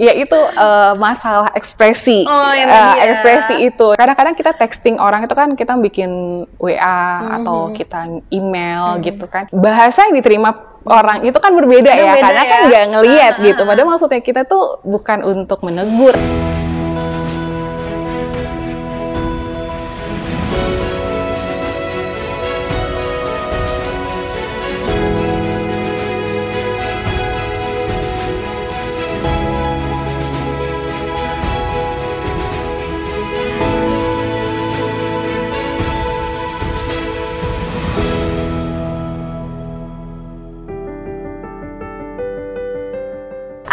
ya itu uh, masalah ekspresi. Oh, yang Uh, ya. ekspresi itu. Kadang-kadang kita texting orang itu kan kita bikin WA Mhm. atau kita email gitu kan. Bahasa yang diterima orang itu kan berbeda ya beda karena kan ya. nggak ngelihat Ah, gitu. ah, padahal maksudnya kita tuh bukan untuk menegur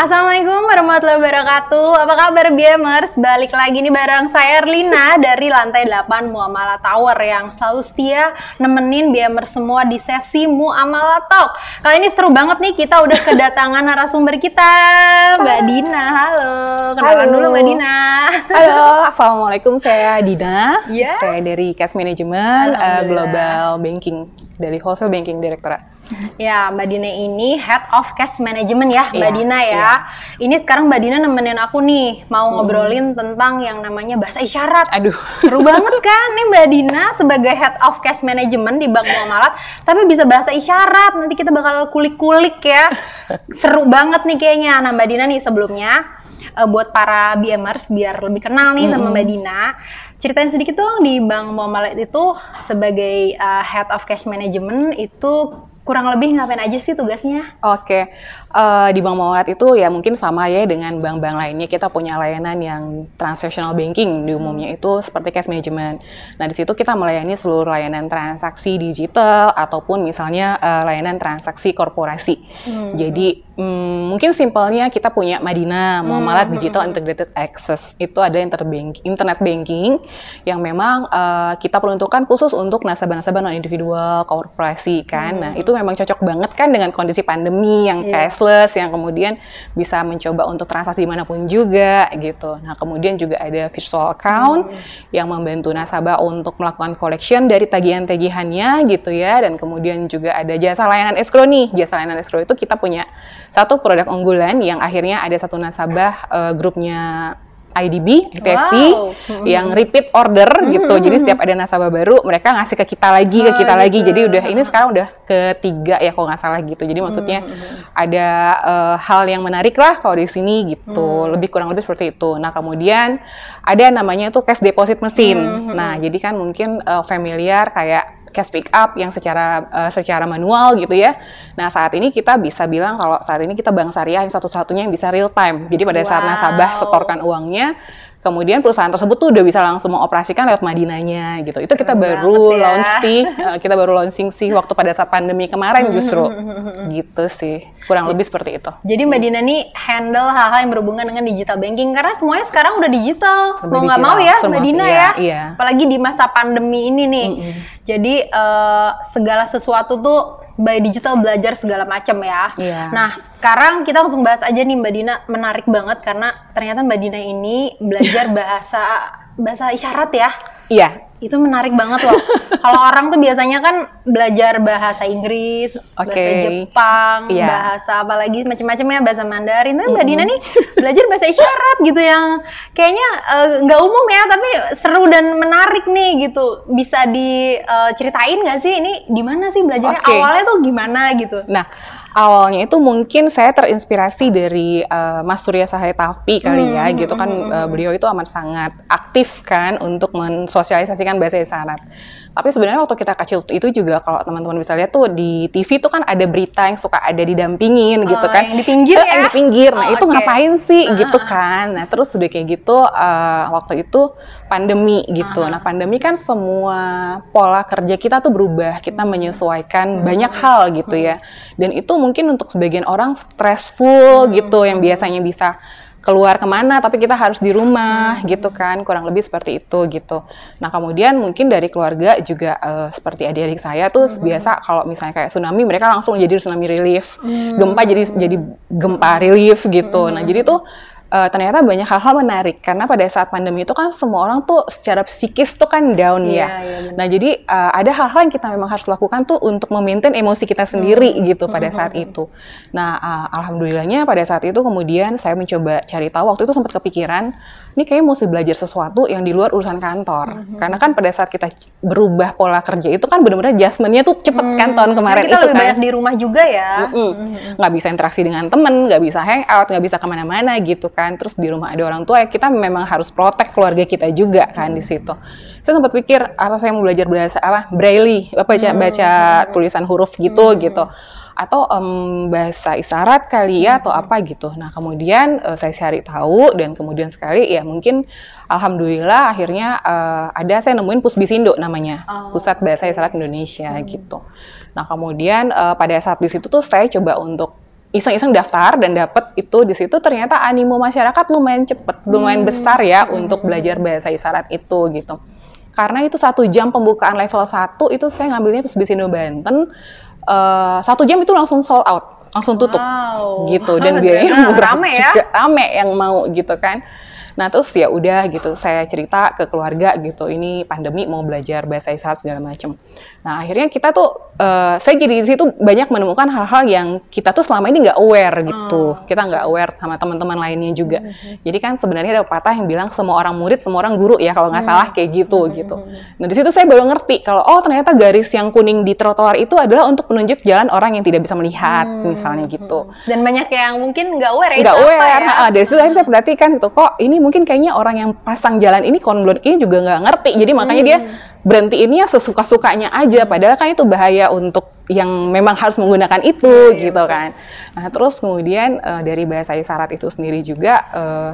Assalamualaikum warahmatullahi wabarakatuh. Apa kabar Biamers? Balik lagi nih bareng saya Erlina dari lantai 8 Muamalah Tower yang selalu setia nemenin Biamers semua di sesi Muamalah Talk. Kali ini seru banget nih kita udah kedatangan narasumber kita, Mbak Dina. Halo. Kenalan Halo. dulu Mbak Dina. Halo, assalamualaikum saya Dina. Iya. Saya dari Cash Management uh. Global Banking dari Wholesale Banking Directorate. Ya, Mbak Dina ini Head of Cash Management ya, Mbak Iya, Dina ya. iya. Ini sekarang Mbak Dina nemenin aku nih, mau ngobrolin tentang yang namanya bahasa isyarat. Aduh. Seru banget kan nih Mbak Dina sebagai Head of Cash Management di Bank Muamalat, tapi bisa bahasa isyarat. Nanti kita bakal kulik-kulik ya. Seru banget nih kayaknya. Nah Mbak Dina nih sebelumnya eh, buat para BMers biar lebih kenal nih sama Mbak Dina. Ceritain sedikit dong di Bank Muamalat itu sebagai eh, Head of Cash Management itu kurang lebih ngapain aja sih tugasnya? Oke, eh, di Bank Muamalat itu ya mungkin sama ya dengan bank-bank lainnya kita punya layanan yang transactional banking di umumnya itu seperti cash management. Nah di situ kita melayani seluruh layanan transaksi digital ataupun misalnya eh, layanan transaksi korporasi. Jadi mm, mungkin simpelnya kita punya Madina Muamalat Digital Integrated Access itu ada interbank internet banking yang memang eh, kita peruntukkan khusus untuk nasabah-nasabah non individual korporasi kan. Nah itu memang cocok banget kan dengan kondisi pandemi yang Iya. cashless yang kemudian bisa mencoba untuk transaksi di mana pun juga gitu. Nah kemudian juga ada virtual account yang membantu nasabah untuk melakukan collection dari tagihan-tagihannya gitu ya. Dan kemudian juga ada jasa layanan escrow nih. Jasa layanan escrow itu kita punya satu produk unggulan yang akhirnya ada satu nasabah eh, grupnya IDB, ITFC Wow. yang repeat order gitu. Jadi setiap ada nasabah baru mereka ngasih ke kita lagi, ke Oh, kita lagi. gitu. Jadi udah ini sekarang udah ketiga ya kalau nggak salah gitu. Jadi maksudnya ada eh, hal yang menarik lah kalau di sini gitu. Lebih kurang lebih seperti itu. Nah kemudian ada namanya tuh cash deposit mesin. Nah jadi kan mungkin eh, familiar kayak cash pick up yang secara eh, secara manual gitu ya. Nah saat ini kita bisa bilang kalau saat ini kita bank syariah yang satu-satunya yang bisa real time. Jadi pada saat Wow. nasabah setorkan uangnya, kemudian perusahaan tersebut tuh udah bisa langsung mengoperasikan lewat Madinanya gitu. Itu kita Keren baru ya. launch sih, eh, kita baru launching sih waktu pada saat pandemi kemarin justru. gitu sih, kurang lebih seperti itu. Jadi Mbak Dina nih handle hal-hal yang berhubungan dengan digital banking karena semuanya sekarang udah digital. Serba Mau nggak mau ya semua Mbak Dina iya, ya. iya. Apalagi di masa pandemi ini nih. Mm-mm. Jadi eh, segala sesuatu tuh by digital belajar segala macam ya. Iya. Nah, sekarang kita langsung bahas aja nih Mbak Dina, menarik banget karena ternyata Mbak Dina ini belajar bahasa bahasa isyarat ya. Iya, Itu menarik banget loh. Kalau orang tuh biasanya kan belajar bahasa Inggris, bahasa Oke. Jepang, Iya. bahasa apalagi macam-macam ya, bahasa Mandarin. Tapi Mbak Dina nih belajar bahasa isyarat gitu yang kayaknya eh, nggak umum ya, tapi seru dan menarik nih gitu. Bisa diceritain nggak sih ini di mana sih belajarnya? Oke. Awalnya tuh gimana gitu? Nah, awalnya itu mungkin saya terinspirasi dari eh, Mas Surya Sahaya Tafi kali ya, Hmm, gitu kan hmm, eh, beliau itu amat sangat aktif kan untuk mensosialisasikan bahasa isyarat. Tapi sebenarnya waktu kita kecil itu juga kalau teman-teman bisa lihat tuh di TV tuh kan ada berita yang suka ada didampingin gitu Oh, kan. yang di pinggir Eh, ya? Yang di pinggir. Nah, Oh, itu oke. ngapain sih Ah, gitu ah, ah. kan. Nah, terus udah kayak gitu eh, waktu itu pandemi gitu. Ah. Nah, pandemi kan semua pola kerja kita tuh berubah. Kita Hmm. menyesuaikan banyak hal gitu ya. Dan itu mungkin untuk sebagian orang stressful Hmm. gitu yang biasanya bisa keluar ke mana tapi kita harus di rumah gitu kan. Kurang lebih seperti itu gitu. Nah kemudian mungkin dari keluarga juga eh, seperti adik-adik saya tuh biasa kalau misalnya kayak tsunami mereka langsung jadi tsunami relief. Gempa jadi jadi gempa relief gitu. Nah jadi tuh uh, ternyata banyak hal-hal menarik karena pada saat pandemi itu kan semua orang tuh secara psikis tuh kan down Iya, ya. iya, benar. Nah jadi uh, ada hal-hal yang kita memang harus lakukan tuh untuk memaintain emosi kita sendiri Hmm. gitu pada saat itu. Nah uh, alhamdulillahnya pada saat itu kemudian saya mencoba cari tahu waktu itu sempat kepikiran ini kayaknya mesti belajar sesuatu yang di luar urusan kantor. Hmm. Karena kan pada saat kita berubah pola kerja itu kan benar-benar adjustment-nya tuh cepet kan tahun kemarin Hmm. kita itu lebih kan banyak di rumah juga ya. Mm-mm. nggak bisa interaksi dengan temen, nggak bisa hangout, nggak bisa ke mana-mana gitu kan. Terus di rumah ada orang tua, ya kita memang harus protek keluarga kita juga kan di situ. Saya sempat pikir apa saya mau belajar bahasa apa braille, apa baca baca tulisan huruf gitu gitu. Atau em, bahasa isyarat kali ya atau apa gitu. Nah kemudian eh, saya cari tahu dan kemudian sekali ya mungkin alhamdulillah akhirnya eh, ada saya nemuin Pusbisindo namanya, Oh, Pusat Bahasa Isyarat Indonesia gitu. Nah kemudian eh, pada saat di situ tuh saya coba untuk iseng-iseng daftar dan dapet itu di situ ternyata animo masyarakat lumayan cepet, lumayan besar ya untuk belajar bahasa isyarat itu gitu. Karena itu satu jam pembukaan level 1 itu saya ngambilnya Pusbisindo Banten, eh, satu jam itu langsung sold out, langsung tutup Wow. gitu dan biayanya Ternyata murah Rame ya. juga rame yang mau gitu kan nah terus ya udah gitu saya cerita ke keluarga gitu ini pandemi mau belajar bahasa isyarat segala macem nah akhirnya kita tuh eh, saya jadi di situ banyak menemukan hal-hal yang kita tuh selama ini nggak aware gitu Oh. kita nggak aware sama teman-teman lainnya juga Hmm. jadi kan sebenarnya ada pepatah yang bilang semua orang murid semua orang guru ya kalau nggak Hmm. salah kayak gitu gitu nah di situ saya baru ngerti kalau oh ternyata garis yang kuning di trotoar itu adalah untuk menunjuk jalan orang yang tidak bisa melihat misalnya gitu Dan banyak yang mungkin nggak aware ya. nggak apa aware. ya? Ha, dari situ akhirnya saya perhatikan gitu kok ini mungkin kayaknya orang yang pasang jalan ini konblon ini juga nggak ngerti. Jadi makanya dia Hmm. berhenti ini ya sesuka-sukanya aja. Padahal kan itu bahaya untuk yang memang harus menggunakan itu Iya, gitu kan. Nah terus kemudian eh, dari bahasa isyarat itu sendiri juga eh,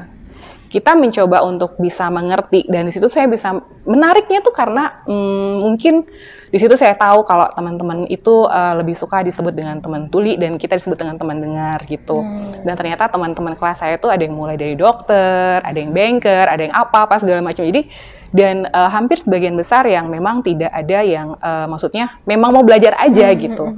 kita mencoba untuk bisa mengerti dan di situ saya bisa menariknya tuh karena mm, mungkin di situ saya tahu kalau teman-teman itu eh, lebih suka disebut dengan teman tuli dan kita disebut dengan teman dengar gitu dan ternyata teman-teman kelas saya tuh ada yang mulai dari dokter ada yang banker ada yang apa apa segala macam. Jadi dan eh, hampir sebagian besar yang memang tidak ada yang eh, maksudnya memang mau belajar aja gitu.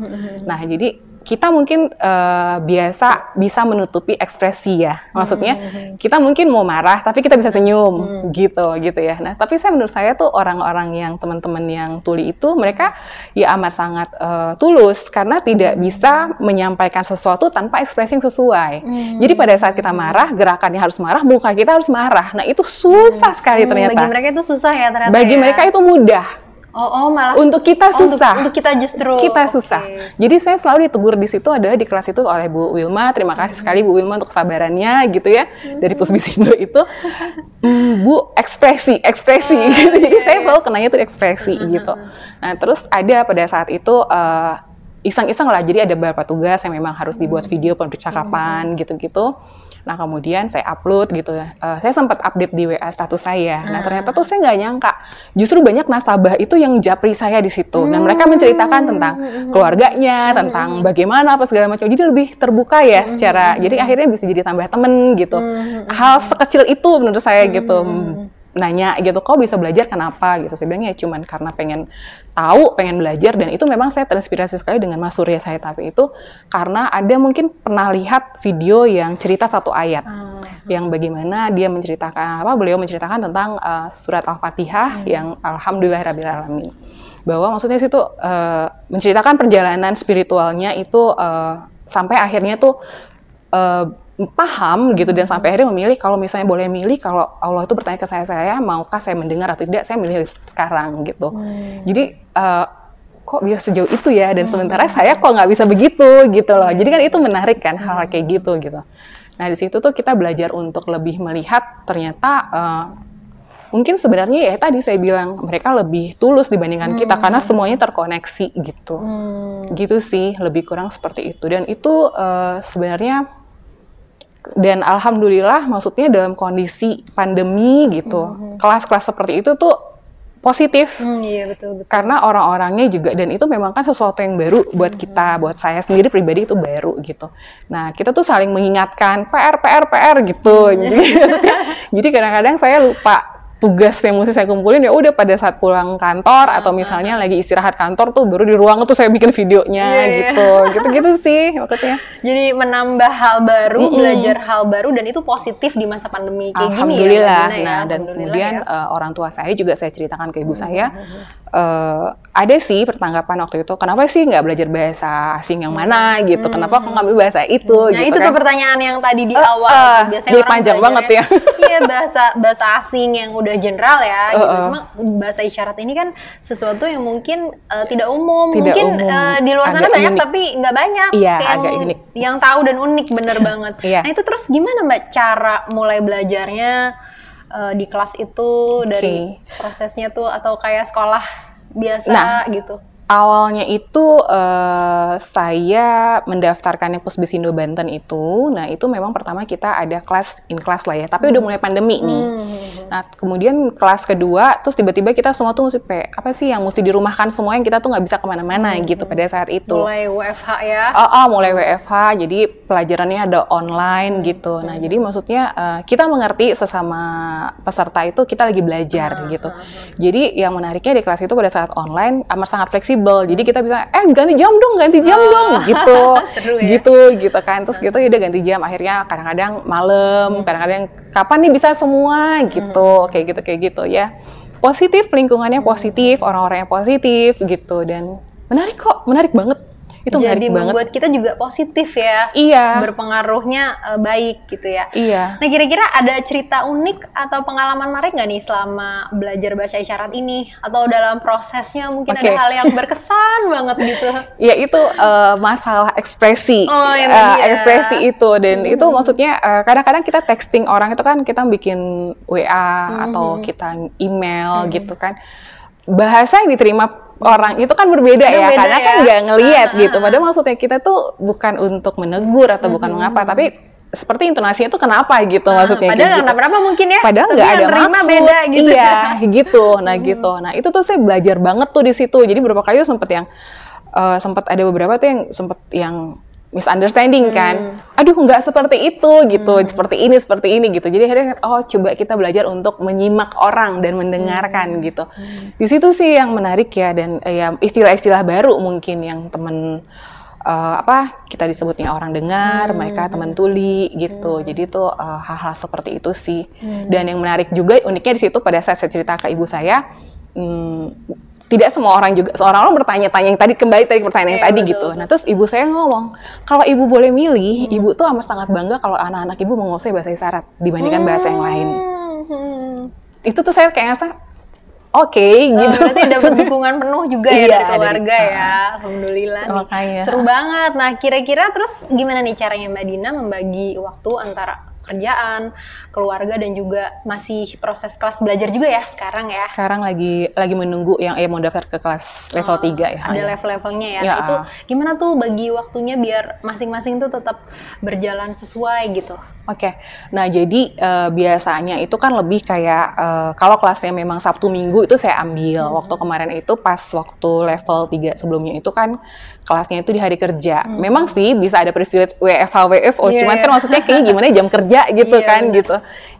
nah jadi kita mungkin eh, biasa bisa menutupi ekspresi ya. Maksudnya kita mungkin mau marah tapi kita bisa senyum gitu gitu ya. Nah, tapi saya menurut saya tuh orang-orang yang teman-teman yang tuli itu mereka ya amat sangat eh, tulus karena tidak bisa menyampaikan sesuatu tanpa ekspresi yang sesuai. Jadi pada saat kita marah, gerakannya harus marah, muka kita harus marah. Nah, itu susah sekali Hmm, ternyata. Bagi mereka itu susah ya ternyata. Bagi ya. mereka itu mudah. Oh, oh malah Untuk kita Oh, untuk- susah. Untuk, kita justru kita susah. Jadi saya selalu ditegur di situ adalah di kelas itu oleh Bu Wilma. Terima kasih sekali Bu Wilma untuk kesabarannya gitu ya dari Pusbisindo itu. "Hmm, Bu ekspresi, ekspresi. gitu. Jadi saya selalu kenanya tuh ekspresi gitu. Nah terus ada pada saat itu eh, iseng-iseng lah. Jadi ada beberapa tugas yang memang harus dibuat video percakapan gitu-gitu. Nah kemudian saya upload gitu ya. Eh, saya sempat update di WA status saya. Nah ternyata tuh saya nggak nyangka justru banyak nasabah itu yang japri saya di situ. Dan mereka menceritakan tentang keluarganya, tentang bagaimana apa segala macam. Jadi lebih terbuka ya secara. Jadi akhirnya bisa jadi tambah temen gitu. Hal sekecil itu menurut saya gitu. Nanya gitu, kok bisa belajar kenapa gitu. Saya bilang ya cuman karena pengen tahu, pengen belajar dan itu memang saya terinspirasi sekali dengan Mas Surya saya tapi itu karena ada mungkin pernah lihat video yang cerita satu ayat Ah. yang bagaimana dia menceritakan apa beliau menceritakan tentang uh, surat Al-Fatihah yang alhamdulillahirabbil alamin. Bahwa maksudnya situ uh, menceritakan perjalanan spiritualnya itu uh, sampai akhirnya tuh uh, paham gitu dan sampai akhirnya memilih kalau misalnya boleh milih kalau Allah itu bertanya ke saya saya maukah saya mendengar atau tidak saya milih sekarang gitu. Jadi uh, kok bisa sejauh itu ya dan sementara saya kok nggak bisa begitu gitu loh. Jadi kan itu menarik kan hal, -hal kayak gitu gitu. Nah di situ tuh kita belajar untuk lebih melihat ternyata uh, mungkin sebenarnya ya tadi saya bilang mereka lebih tulus dibandingkan kita karena semuanya terkoneksi gitu. Hmm. Gitu sih lebih kurang seperti itu dan itu uh, sebenarnya dan alhamdulillah maksudnya dalam kondisi pandemi gitu kelas-kelas seperti itu tuh positif. Hmm, iya betul betul. karena orang-orangnya juga dan itu memang kan sesuatu yang baru buat kita buat saya sendiri pribadi itu baru gitu. Nah kita tuh saling mengingatkan PR PR PR gitu. Jadi maksudnya jadi kadang-kadang saya lupa tugas yang mesti saya kumpulin ya udah pada saat pulang kantor Ah, atau misalnya lagi istirahat kantor tuh baru di ruang tuh saya bikin videonya Iya, iya. gitu gitu-gitu sih maksudnya Jadi menambah hal baru, Mm-mm. belajar hal baru dan itu positif di masa pandemi kayak gini ya. Ya. Nah, dan Alhamdulillah kemudian ya. Hmm, eh, orang tua saya juga saya ceritakan ke ibu saya, eh, ada sih pertanggapan waktu itu, kenapa sih nggak belajar bahasa asing yang mana gitu? Kenapa kok ngambil bahasa itu? Hmm. Nah, gitu itu kan? tuh pertanyaan yang tadi di Eh, awal. eh, Biasanya jadi orang panjang banget ya. Iya, bahasa bahasa asing yang udah general ya gitu. Eh, eh. Memang bahasa isyarat ini kan sesuatu yang mungkin eh, tidak umum. Tidak mungkin umum. eh, di luar sana Agak banyak unik. tapi nggak banyak Iya, yang agak unik. yang tahu dan unik bener banget. Iya. Nah, itu terus gimana Mbak cara mulai belajarnya eh, di kelas itu dari prosesnya tuh atau kayak sekolah biasa Nah, gitu. Awalnya itu eh, saya mendaftarkannya Pusbisindo Banten itu, nah itu memang pertama kita ada kelas in kelas lah ya, tapi udah mulai pandemi nih. Hmm. Nah, kemudian kelas kedua, terus tiba-tiba kita semua tuh mesti pe- apa sih yang mesti dirumahkan semua yang kita tuh nggak bisa ke mana-mana gitu pada saat itu. Mulai WFH ya. Oh, oh, mulai WFH, jadi pelajarannya ada online gitu. Nah, jadi maksudnya eh, kita mengerti sesama peserta itu kita lagi belajar gitu. Jadi yang menariknya di kelas itu pada saat online amat sangat fleksibel. Jadi kita bisa, eh ganti jam dong, ganti jam Oh. dong, gitu, Seru ya. gitu, gitu kan. Terus gitu ya udah ganti jam. Akhirnya kadang-kadang malam, kadang-kadang kapan nih bisa semua gitu, kayak gitu kayak gitu ya. Positif lingkungannya positif, orang-orangnya positif gitu dan menarik kok, menarik banget. Itu Jadi menarik banget. membuat kita juga positif ya. Iya. Berpengaruhnya eh, baik gitu ya. Iya. Nah kira-kira ada cerita unik atau pengalaman menarik nggak nih selama belajar bahasa isyarat ini? Atau dalam prosesnya mungkin Oke. ada hal yang berkesan banget gitu? Ya itu eh, masalah ekspresi, Oh, yang Eh, tadi ya. ekspresi itu dan itu maksudnya kadang-kadang kita texting orang itu kan kita bikin WA atau kita email gitu kan bahasa yang diterima orang itu kan berbeda ya beda karena kan ya. nggak ngelihat Ah, gitu. ah, Padahal maksudnya kita tuh bukan untuk menegur atau bukan mengapa, tapi seperti intonasinya itu kenapa gitu maksudnya. Padahal gitu. berapa mungkin ya. Padahal nggak ada maksud. beda gitu. Iya, gitu. Nah, gitu. Nah, itu tuh saya belajar banget tuh di situ. Jadi beberapa kali tuh sempet yang eh, sempet ada beberapa tuh yang sempet yang misunderstanding kan. Aduh, nggak seperti itu gitu. Seperti ini, seperti ini gitu. Jadi akhirnya oh, coba kita belajar untuk menyimak orang dan mendengarkan gitu. Di situ sih yang menarik ya dan eh, ya istilah-istilah baru mungkin yang temen eh, apa kita disebutnya orang dengar, mereka teman tuli gitu. Jadi tuh eh, hal-hal seperti itu sih. Dan yang menarik juga uniknya di situ pada saat saya cerita ke ibu saya, hmm, tidak semua orang juga seorang orang bertanya-tanya yang tadi kembali tadi pertanyaan yang Iya, tadi betul, gitu. Nah terus ibu saya ngomong kalau ibu boleh milih, ibu tuh amat sangat bangga kalau anak-anak ibu menguasai bahasa isyarat dibandingkan bahasa yang lain. Hmm. Itu tuh saya kayak ngerasa oke Oh, gitu. berarti dapat dukungan penuh juga ya Iya, dari keluarga dari- ya. Alhamdulillah. nih. Makanya. Seru banget. Nah, kira-kira terus gimana nih caranya Mbak Dina membagi waktu antara kerjaan, keluarga dan juga masih proses kelas belajar juga ya sekarang ya? Sekarang lagi lagi menunggu yang eh mau daftar ke kelas level Oh, 3 ya. Ada level-levelnya ya. Ya. Itu gimana tuh bagi waktunya biar masing-masing tuh tetap berjalan sesuai gitu? Oke, nah jadi eh, biasanya itu kan lebih kayak eh, kalau kelasnya memang Sabtu Minggu itu saya ambil. Waktu kemarin itu pas waktu level 3 sebelumnya itu kan kelasnya itu di hari kerja. Memang sih bisa ada privilege WFH WFO, Iya, cuman iya. kan maksudnya kayak gimana jam kerja gitu Iya, kan benar. gitu.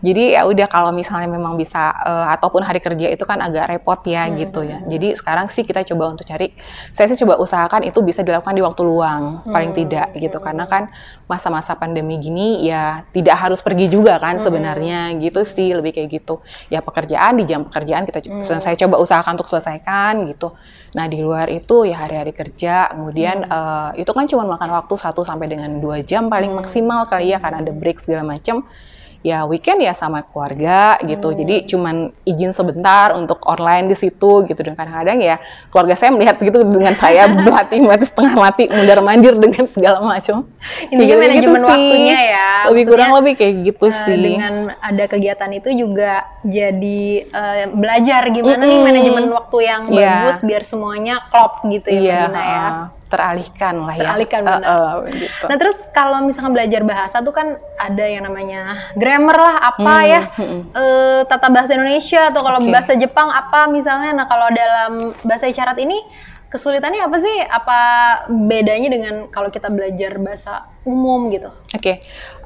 Jadi ya udah kalau misalnya memang bisa eh, ataupun hari kerja itu kan agak repot ya gitu ya. Jadi sekarang sih kita coba untuk cari saya sih coba usahakan itu bisa dilakukan di waktu luang paling tidak gitu karena kan masa-masa pandemi gini ya tidak harus pergi juga kan sebenarnya gitu sih lebih kayak gitu. Ya pekerjaan di jam pekerjaan kita co- saya coba usahakan untuk selesaikan gitu. Nah di luar itu ya hari-hari kerja, kemudian eh, itu kan cuma makan waktu 1 sampai dengan dua jam paling maksimal kali ya karena ada break segala macam. Ya weekend ya sama keluarga gitu. Jadi cuman izin sebentar untuk online di situ gitu dan kadang-kadang ya keluarga saya melihat gitu dengan saya mati mati setengah mati mundar mandir dengan segala macam. Kayak gitu-gitu manajemen sih. waktunya ya. Lebih kurang lebih kayak gitu eh, sih. Dengan ada kegiatan itu juga jadi eh, belajar gimana nih Mm-mm. manajemen waktu yang Iya. bagus biar semuanya klop gitu ya Iya, Mbak Dina ya. heeh. Teralihkan lah ya. Teralihkan, Eh, benar. eh, gitu. Nah terus kalau misalkan belajar bahasa tuh kan ada yang namanya grammar lah apa Hmm, ya hmm. eh, tata bahasa Indonesia atau kalau Oke. bahasa Jepang apa misalnya. Nah kalau dalam bahasa isyarat ini kesulitannya apa sih? Apa bedanya dengan kalau kita belajar bahasa umum gitu? Oke,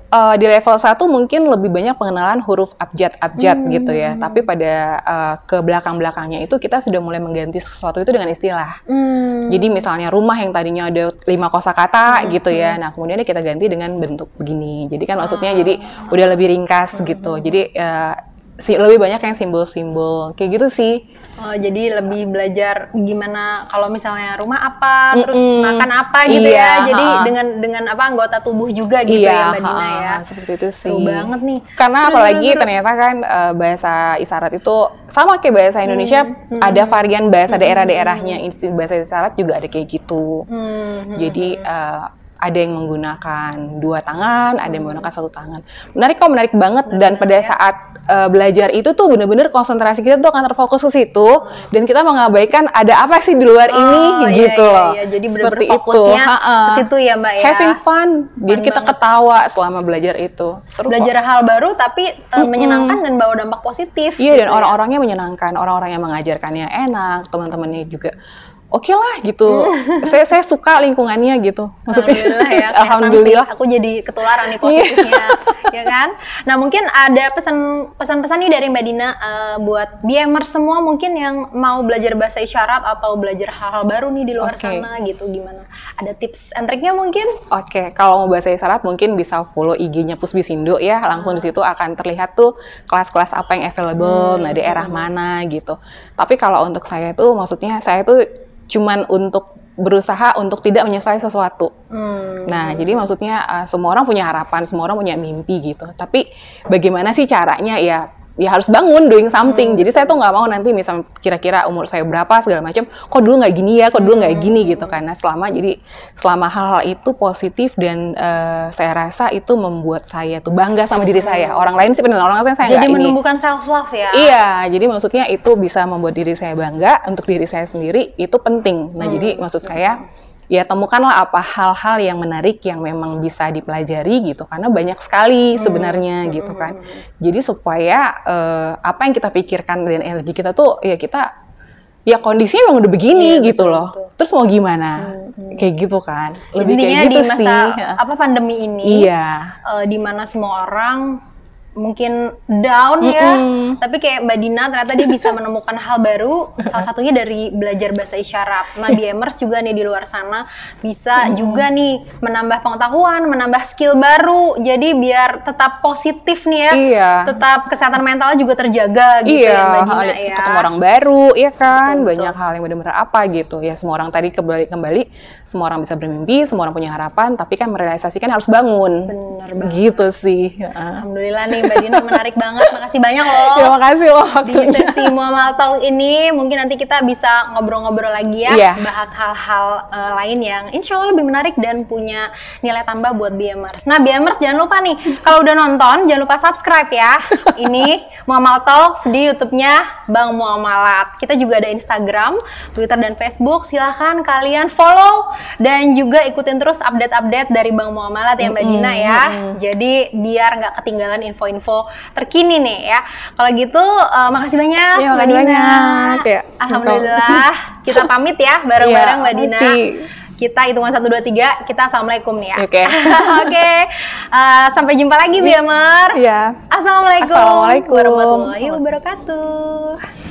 Uh, di level 1 mungkin lebih banyak pengenalan huruf abjad-abjad Hmm. gitu ya. Tapi pada uh, ke belakang-belakangnya itu kita sudah mulai mengganti sesuatu itu dengan istilah. Hmm. Jadi misalnya rumah yang tadinya ada lima kosakata Hmm, gitu ya. Nah, kemudian kita ganti dengan bentuk begini. Jadi kan maksudnya Ah. jadi udah lebih ringkas gitu. Jadi uh, si lebih banyak yang simbol-simbol kayak gitu sih. Oh, jadi lebih belajar gimana kalau misalnya rumah apa, terus Mm-mm. makan apa gitu Iya, ya. Jadi ha-ha. dengan dengan apa anggota tubuh juga gitu ya Mbak Dina ya. Seperti itu sih. Seru banget nih. Karena Terus, apalagi terus, terus. ternyata kan eh, bahasa isyarat itu sama kayak bahasa Indonesia hmm. ada varian bahasa daerah-daerahnya. Isi- Bahasa isyarat juga ada kayak gitu. Hmm, hmm, Jadi hmm. Ada yang menggunakan dua tangan, ada yang menggunakan satu tangan. Menarik kok, menarik banget. Dan pada ya. saat eh, belajar itu tuh bener-bener konsentrasi kita tuh akan terfokus ke situ dan kita mengabaikan ada apa sih di luar Oh, ini iya, gitu iya, loh. iya. Jadi Seperti bener-bener itu. fokusnya Ha-ha. ke situ ya Mbak ya. Having fun. Jadi Fun kita banget. ketawa selama belajar itu. Seru kok. Belajar hal baru tapi eh, Mm-mm. menyenangkan dan bawa dampak positif. Iya gitu dan ya. orang-orangnya menyenangkan, orang-orang yang mengajarkannya enak, teman-teman-temannya juga oke lah gitu. saya saya suka lingkungannya gitu. Maksudnya Alhamdulillah ya. alhamdulillah. sih. Aku jadi ketularan nih Iya. positifnya, ya kan? Nah mungkin ada pesan pesan-pesan nih dari Mbak Dina eh, buat BMers semua mungkin yang mau belajar bahasa isyarat atau belajar hal-hal baru nih di luar Oke. sana gitu gimana? Ada tips and triknya mungkin? Oke, kalau mau bahasa isyarat mungkin bisa follow IG-nya Pusbisindo ya. Langsung di situ akan terlihat tuh kelas-kelas apa yang available, Hmm, nah daerah mana gitu. Tapi kalau untuk saya tuh maksudnya saya tuh cuman untuk berusaha untuk tidak menyesali sesuatu. Hmm. Nah, jadi maksudnya uh, semua orang punya harapan, semua orang punya mimpi gitu. Tapi bagaimana sih caranya ya? Ya harus bangun doing something. Jadi saya tuh nggak mau nanti misal kira-kira umur saya berapa segala macam, kok dulu nggak gini ya, kok dulu nggak gini gitu. Karena selama jadi selama hal-hal itu positif dan uh, saya rasa itu membuat saya tuh bangga sama diri saya. Orang lain sih benar orang lain saya jadi nggak ini. menumbuhkan self love ya. Iya, jadi maksudnya itu bisa membuat diri saya bangga untuk diri saya sendiri itu penting. Nah, Hmm. jadi maksud saya ya temukanlah apa hal-hal yang menarik yang memang bisa dipelajari gitu karena banyak sekali sebenarnya Hmm. gitu kan. Jadi supaya eh, apa yang kita pikirkan dan energi kita tuh ya kita ya kondisinya memang udah begini Iya, gitu betul, loh. betul. Terus mau gimana? Hmm. Kayak gitu kan. Lebih Intinya kayak gitu di masa sih. apa pandemi ini, Iya. eh, di mana semua orang mungkin down ya, Mm-mm. tapi kayak Mbak Dina ternyata dia bisa menemukan hal baru, salah satunya dari belajar bahasa isyarat. Nah, BMers juga nih di luar sana bisa juga nih menambah pengetahuan, menambah skill baru, jadi biar tetap positif nih ya, Iya. tetap kesehatan mental juga terjaga gitu iya, ya Mbak Dina ya. ketemu orang baru, ya kan, Betul, banyak hal yang benar-benar apa gitu. Ya semua orang tadi kembali kembali, semua orang bisa bermimpi, semua orang punya harapan, tapi kan merealisasikan harus bangun. Bener banget. Gitu sih. ya. Alhamdulillah nih Mbak Dina menarik banget, makasih banyak loh. Terima kasih loh di waktunya. sesi Muamal Talk ini mungkin nanti kita bisa ngobrol-ngobrol lagi ya, Iya. bahas hal-hal eh, lain yang insya Allah lebih menarik dan punya nilai tambah buat BMers. Nah BMers jangan lupa nih, kalau udah nonton jangan lupa subscribe ya. ini Muamal Talk di YouTube-nya Bang Muamalat. Kita juga ada Instagram, Twitter dan Facebook. Silahkan kalian follow dan juga ikutin terus update-update dari Bang Muamalat ya Mbak Mm-mm, Dina ya. Jadi biar nggak ketinggalan info-info terkini nih ya. Kalau gitu eh, makasih banyak Iya, Mbak Dina. banyak. Ya, Alhamdulillah kita pamit ya bareng-bareng Iya, Mbak Dina. makasih. Kita hitungan 1 2 3, kita assalamualaikum nih ya. Oke. Oke. Eh, sampai jumpa lagi Biamers. Iya. Assalamualaikum, Assalamualaikum. warahmatullahi wabarakatuh.